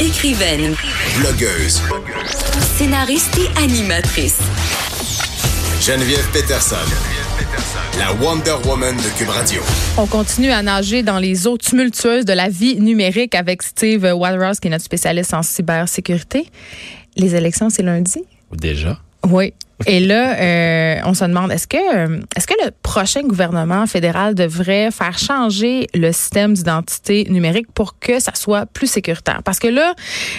Écrivaine, Blogueuse. scénariste et animatrice. Geneviève Peterson. La Wonder Woman de Cube Radio. On continue à nager dans les eaux tumultueuses de la vie numérique avec Steve Waterhouse, qui est notre spécialiste en cybersécurité. Les élections, c'est lundi? Déjà? Oui. Et là, euh, on se demande, est-ce que, euh, est-ce que le prochain gouvernement fédéral devrait faire changer le système d'identité numérique pour que ça soit plus sécuritaire? Parce que là,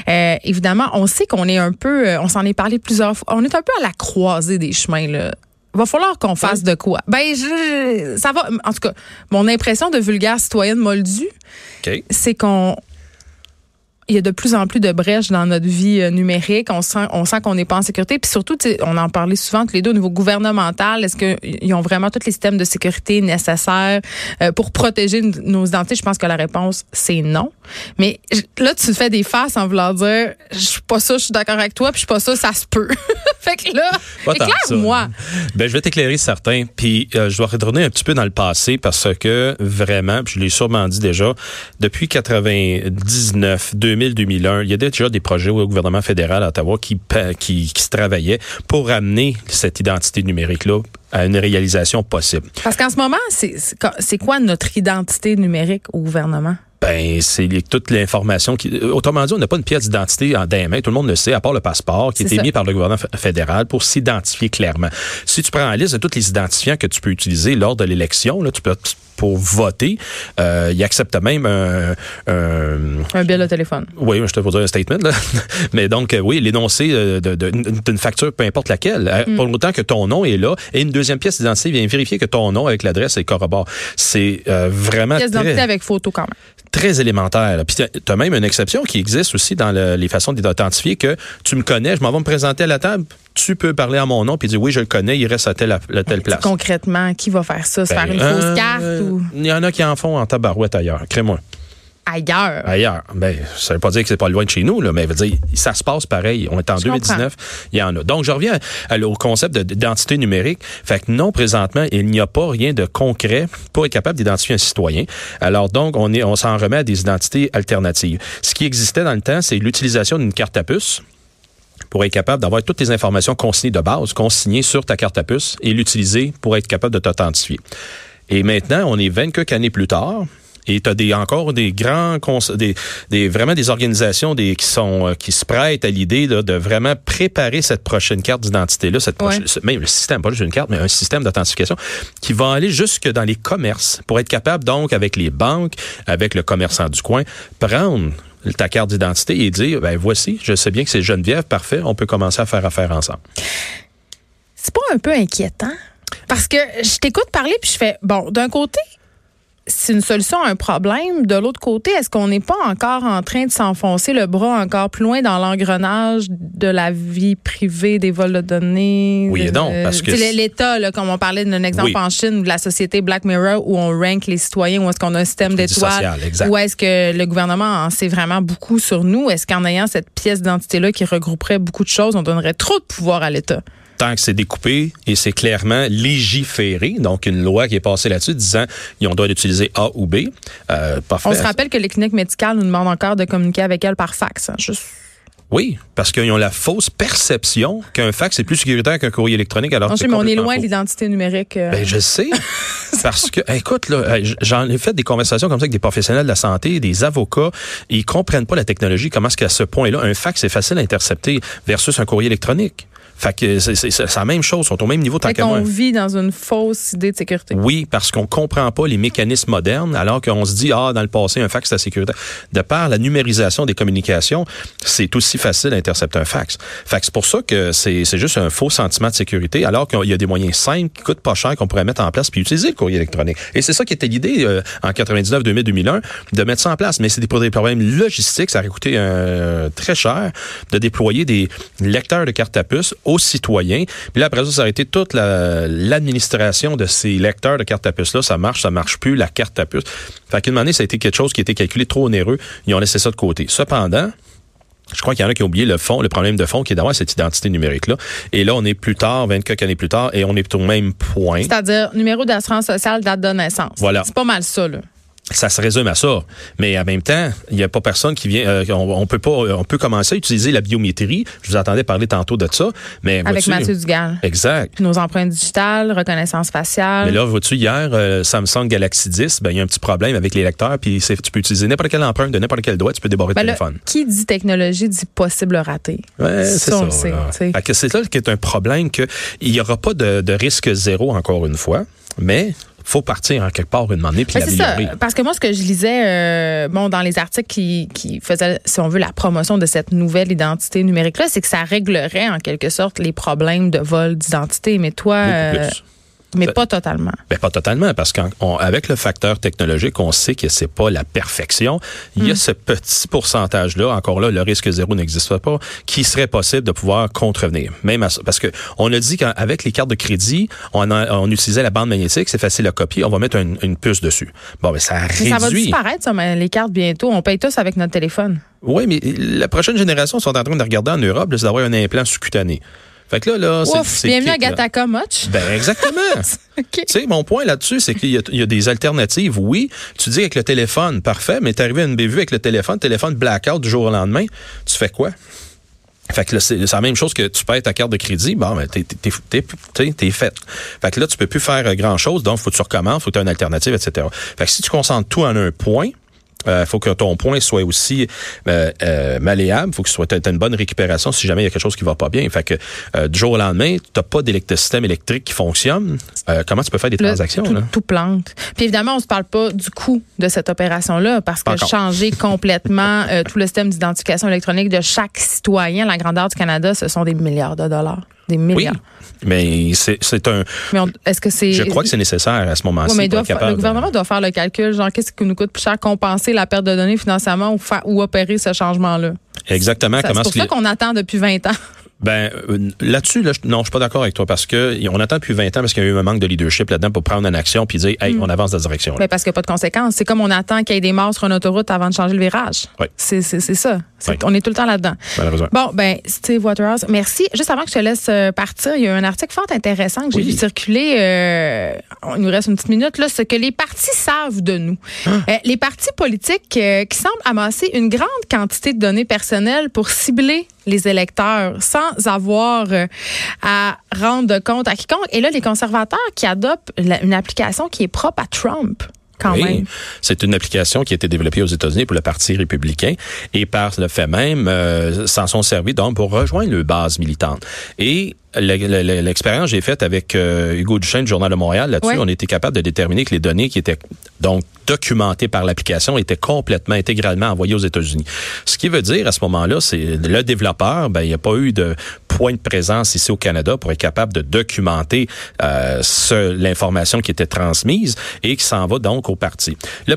euh, évidemment, on sait qu'on est un peu, euh, on s'en est parlé plusieurs fois, on est un peu à la croisée des chemins, là. Va falloir qu'on fasse de quoi? Ben, je, ça va. En tout cas, mon impression de vulgaire citoyenne moldue, c'est qu'on il y a de plus en plus de brèches dans notre vie euh, numérique. On sent, on sent qu'on n'est pas en sécurité. Puis surtout, on en parlait souvent tous les deux au niveau gouvernemental. Est-ce qu'ils ont vraiment tous les systèmes de sécurité nécessaires euh, pour protéger nos identités? Je pense que la réponse, c'est non. Mais là, tu fais des faces en voulant dire, je suis pas ça, je suis d'accord avec toi, puis je suis pas ça, ça se peut. fait que là, éclaire-moi. Ben, je vais t'éclairer certains. Puis euh, je dois retourner un petit peu dans le passé parce que vraiment, puis je l'ai sûrement dit déjà, depuis 99, 2000, 2001, il y a déjà des projets au gouvernement fédéral à Ottawa qui, pa- qui, qui se travaillaient pour amener cette identité numérique-là à une réalisation possible. Parce qu'en ce moment, c'est quoi- notre identité numérique au gouvernement? Ben, c'est toute l'information qui. euh, Autrement dit, on n'a pas une pièce d'identité en mains. Tout le monde le sait, à part le passeport qui est émis par le gouvernement fédéral pour s'identifier clairement. Si tu prends la liste de tous les identifiants que tu peux utiliser lors de l'élection, là, tu peux pour voter, euh, il accepte même un, un Un bill de téléphone. oui, je te dire un statement, là. Mais donc, euh, oui, l'énoncé euh, d'une facture, peu importe laquelle, Mm. pour autant que ton nom est là, et une deuxième pièce d'identité vient vérifier que ton nom avec l'adresse est corrobore. C'est euh, vraiment Pièce d'identité très, avec photo quand même. Très élémentaire. là. Puis tu as même une exception qui existe aussi dans le- les façons d'identifier que tu me connais, je m'en vais me présenter à la table, tu peux parler à mon nom puis dire oui, je le connais, il reste à telle, à telle place. Concrètement, qui va faire ça? Se Ben, faire une euh, fausse carte ou? Il y en a qui en font en tabarouette ailleurs. Crée-moi. Ailleurs? ailleurs. Ben, ça veut pas dire que c'est pas loin de chez nous, là, mais veut dire, ça se passe pareil. On est en Je 2019, il y en a. Donc, je reviens à- au concept de- d'identité numérique. Fait que non, présentement, il n'y a pas rien de concret pour être capable d'identifier un citoyen. Alors, donc, on est, on s'en remet à des identités alternatives. Ce qui existait dans le temps, c'est l'utilisation d'une carte à puce pour être capable d'avoir toutes les informations consignées de base, consignées sur ta carte à puce et l'utiliser pour être capable de t'authentifier. Et maintenant, on est 24 années plus tard. Et tu as des, encore des grands, des, des, vraiment des organisations des, qui, sont, euh, qui se prêtent à l'idée de vraiment préparer cette prochaine carte d'identité-là, cette Ouais. prochaine- même le système, pas juste une carte, mais un système d'authentification qui va aller jusque dans les commerces pour être capable, donc, avec les banques, avec le commerçant du coin, prendre ta carte d'identité et dire, ben voici, je sais bien que c'est Geneviève, parfait, on peut commencer à faire affaire ensemble. C'est pas un peu inquiétant? Parce que je t'écoute parler puis je fais, bon, d'un côté, c'est une solution à un problème. De l'autre côté, est-ce qu'on n'est pas encore en train de s'enfoncer le bras encore plus loin dans l'engrenage de la vie privée, des vols de données? Oui et de- non, parce que L'État, là, comme on parlait d'un exemple Oui. en Chine, de la société Black Mirror, où on rank les citoyens, où est-ce qu'on a un système d'étoiles, où est-ce que le gouvernement en sait vraiment beaucoup sur nous? Est-ce qu'en ayant cette pièce d'identité-là qui regrouperait beaucoup de choses, on donnerait trop de pouvoir à l'État? Tant que c'est découpé et c'est clairement légiféré, donc une loi qui est passée là-dessus disant on doit l'utiliser A ou B. Euh, parfait. On se rappelle que les cliniques médicales nous demandent encore de communiquer avec elles par fax. hein, juste. Oui, parce qu'ils ont la fausse perception qu'un fax est plus sécuritaire qu'un courrier électronique. Alors Non, que mais on est loin faux. de l'identité numérique. euh. Ben, je sais. Parce que, écoute, là, j'en ai fait des conversations comme ça avec des professionnels de la santé, des avocats. Ils comprennent pas la technologie, comment est-ce qu'à ce point-là, un fax est facile à intercepter versus un courrier électronique. Fait que c'est la même chose, sont au même niveau tant qu'à moi. qu'on vit dans une fausse idée de sécurité. Oui, parce qu'on comprend pas les mécanismes modernes, alors qu'on se dit, ah, dans le passé, un fax, c'est la sécurité. De par la numérisation des communications, c'est aussi facile d'intercepter un fax. Fait que c'est pour ça que c'est c'est juste un faux sentiment de sécurité, alors qu'il y a des moyens simples qui coûtent pas cher qu'on pourrait mettre en place puis utiliser le courrier électronique. Et c'est ça qui était l'idée euh, en 99, 2000, 2001, de mettre ça en place. Mais c'est des- pour des problèmes logistiques, ça aurait coûté euh, très cher de déployer des lecteurs de cartes à puce aux citoyens. Puis là, après ça, ça a été toute la- l'administration de ces lecteurs de cartes à puce-là. Ça marche, ça marche plus, la carte à puce. Fait qu'à une année, ça a été quelque chose qui a été calculé trop onéreux. Ils ont laissé ça de côté. Cependant, je crois qu'il y en a qui ont oublié le fond, le problème de fond qui est d'avoir cette identité numérique-là. Et là, on est plus tard, 24 années plus tard, et on est au même point. C'est-à-dire numéro d'assurance sociale, date de naissance. Voilà. C'est pas mal ça, là. Ça se résume à ça. Mais en même temps, il n'y a pas personne qui vient. euh, on, on peut pas. On peut commencer à utiliser la biométrie. Je vous entendais parler tantôt de ça. Mais Avec Mathieu Dugal. Exact. Nos empreintes digitales, reconnaissance faciale. Mais là, vois-tu, hier, euh, Samsung Galaxy 10, ben, il y a un petit problème avec les lecteurs, puis c'est- tu peux utiliser n'importe quelle empreinte de n'importe quel doigt, tu peux déborder Ben le téléphone. qui dit technologie dit possible raté. Ouais, c'est Ça, sait, là. c'est là qui est un problème que il n'y aura pas de, de risque zéro encore une fois, mais faut partir en quelque part une monnaie puis l'améliorer. Parce que moi, ce que je lisais, euh, bon, dans les articles qui, qui faisaient, si on veut, la promotion de cette nouvelle identité numérique-là, c'est que ça réglerait en quelque sorte les problèmes de vol d'identité. Mais toi, euh. Mais pas totalement. Ben, pas totalement, parce qu'avec le facteur technologique, on sait que c'est pas la perfection. Il y a ce petit pourcentage-là, encore là, le risque zéro n'existe pas, qui serait possible de pouvoir contrevenir. Même à ça. Parce que on a dit qu'avec les cartes de crédit, on, a- on utilisait la bande magnétique, c'est facile à copier, on va mettre une, une puce dessus. Bon, ben, ça Mais ça va réduit. disparaître, ça, mais les cartes bientôt. On paye tous avec notre téléphone. Oui, mais la prochaine génération sont en train de regarder en Europe, c'est d'avoir un implant sous-cutané. Fait que là, là, c'est- bienvenue à kick. Gataka Much. Ben, exactement. OK. Tu sais, mon point là-dessus, c'est qu'il y, a- il y a des alternatives. Oui, tu dis avec le téléphone, parfait, mais t'es arrivé à une bévue avec le téléphone, téléphone blackout du jour au lendemain, tu fais quoi? Fait que là, c'est la même chose que tu payes ta carte de crédit, bon, ben, t'es, t'es, t'es, t'es, t'es fait. Fait que là, tu peux plus faire euh, grand-chose, donc faut que tu recommences, faut que tu aies une alternative, etc. Fait que si tu concentres tout en un point, il faut que ton point soit aussi euh, euh, malléable, faut que tu aies une bonne récupération si jamais il y a quelque chose qui va pas bien. Fait que euh, du jour au lendemain, tu n'as pas d'électrosystème électrique qui fonctionne. Euh, comment tu peux faire des transactions? tout, là? tout plante. Puis évidemment, on se parle pas du coût de cette opération-là parce Pas que encore. changer complètement euh, tout le système d'identification électronique de chaque citoyen, la grandeur du Canada, ce sont des milliards de dollars. Des Oui, milliards. mais c'est, un. Est-ce que c'est. Je crois que c'est nécessaire à ce moment-ci. Le de- gouvernement doit faire le calcul, genre qu'est-ce qui nous coûte plus cher compenser la perte de données financièrement ou, fa- ou opérer ce changement-là? Exactement. C'est pour ça qu'on attend depuis 20 ans. Ben euh, là-dessus, là, je- non, je suis pas d'accord avec toi parce que on attend depuis 20 ans parce qu'il y a eu un manque de leadership là-dedans pour prendre une action puis dire, Mm. hey, on avance dans cette direction. Mais parce qu'il n'y a pas de conséquences. C'est comme on attend qu'il y ait des morts sur une autoroute avant de changer le virage. Oui. C'est ça. Oui. On est tout le temps là-dedans. Bon, ben, Steve Waterhouse, merci. Juste avant que je te laisse euh, partir, il y a un article fort intéressant que j'ai Oui. vu circuler. euh, il nous reste une petite minute, là. Ce que les partis savent de nous. Hein? Euh, les partis politiques euh, qui semblent amasser une grande quantité de données personnelles pour cibler les électeurs sans avoir euh, à rendre compte à quiconque. Et là, les conservateurs qui adoptent une application qui est propre à Trump, quand Oui, c'est une application qui a été développée aux États-Unis pour le Parti républicain et par le fait même euh, s'en sont servis donc pour rejoindre le base militante. Et l'expérience que j'ai faite avec euh, Hugo Duchesne du Journal de Montréal là-dessus, on était capable de déterminer que les données qui étaient donc documentées par l'application étaient complètement intégralement envoyées aux États-Unis. Ce qui veut dire à ce moment-là, c'est le développeur, ben il n'y a pas eu de point de présence ici au Canada pour être capable de documenter euh, l'information qui était transmise et qui s'en va donc au parti. Le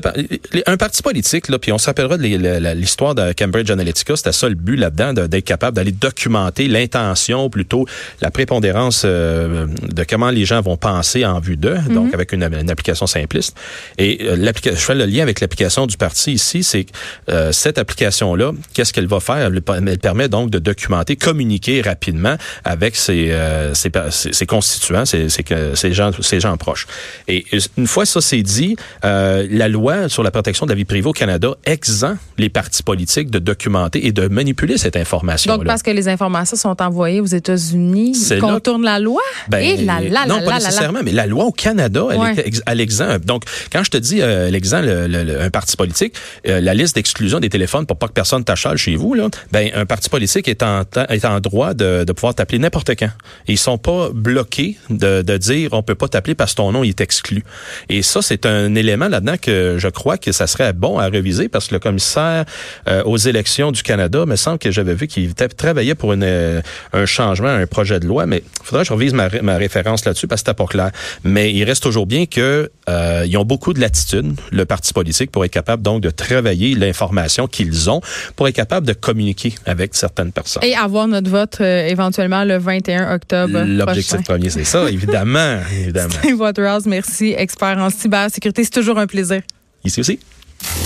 un parti politique, là, puis on s'appellera l'histoire de Cambridge Analytica, c'était ça le but là-dedans, de- d'être capable d'aller documenter l'intention, plutôt la prépondérance euh, de comment les gens vont penser en vue d'eux, donc avec une, une application simpliste. Et euh, l'applica- je fais le lien avec l'application du parti ici, c'est euh, cette application-là, qu'est-ce qu'elle va faire? Elle, elle permet donc de documenter, communiquer rapidement avec ses, euh, ses, ses- ses constituants, ses, ses, ses gens, ses gens proches. Et une fois ça c'est dit, euh, la loi sur la protection de la vie privée au Canada exempt les partis politiques de documenter et de manipuler cette information-là. Donc, parce que les informations sont envoyées aux États-Unis, C'est ils là- contournent la loi? Ben, Et la, la, non, la, pas nécessairement, mais la loi au Canada, elle, Ouais. ex- elle exempte. Donc, quand je te dis euh, l'exempt, le- le- le- un parti politique, euh, la liste d'exclusion des téléphones pour pas que personne t'achale chez vous, là, ben un parti politique est en, est en droit de de, pouvoir t'appeler n'importe quand. Et ils sont pas bloqués de, de dire on peut pas t'appeler parce que ton nom est exclu. Et ça, c'est un élément là-dedans que je crois que ça serait bon à réviser parce que le commissaire euh, aux élections du Canada me semble que j'avais vu qu'il travaillait pour une, euh, un changement, un projet de loi, mais il faudrait que je revise ma, ma référence là-dessus parce que c'était pas clair. Mais il reste toujours bien que euh, ils ont beaucoup de latitude, le parti politique, pour être capable donc de travailler l'information qu'ils ont, pour être capable de communiquer avec certaines personnes. Et avoir notre vote euh, éventuellement le 21 octobre. L'objectif premier, c'est ça, évidemment, évidemment. Waterhouse, merci, expert en cybersécurité. C'est toujours un plaisir. Ici aussi.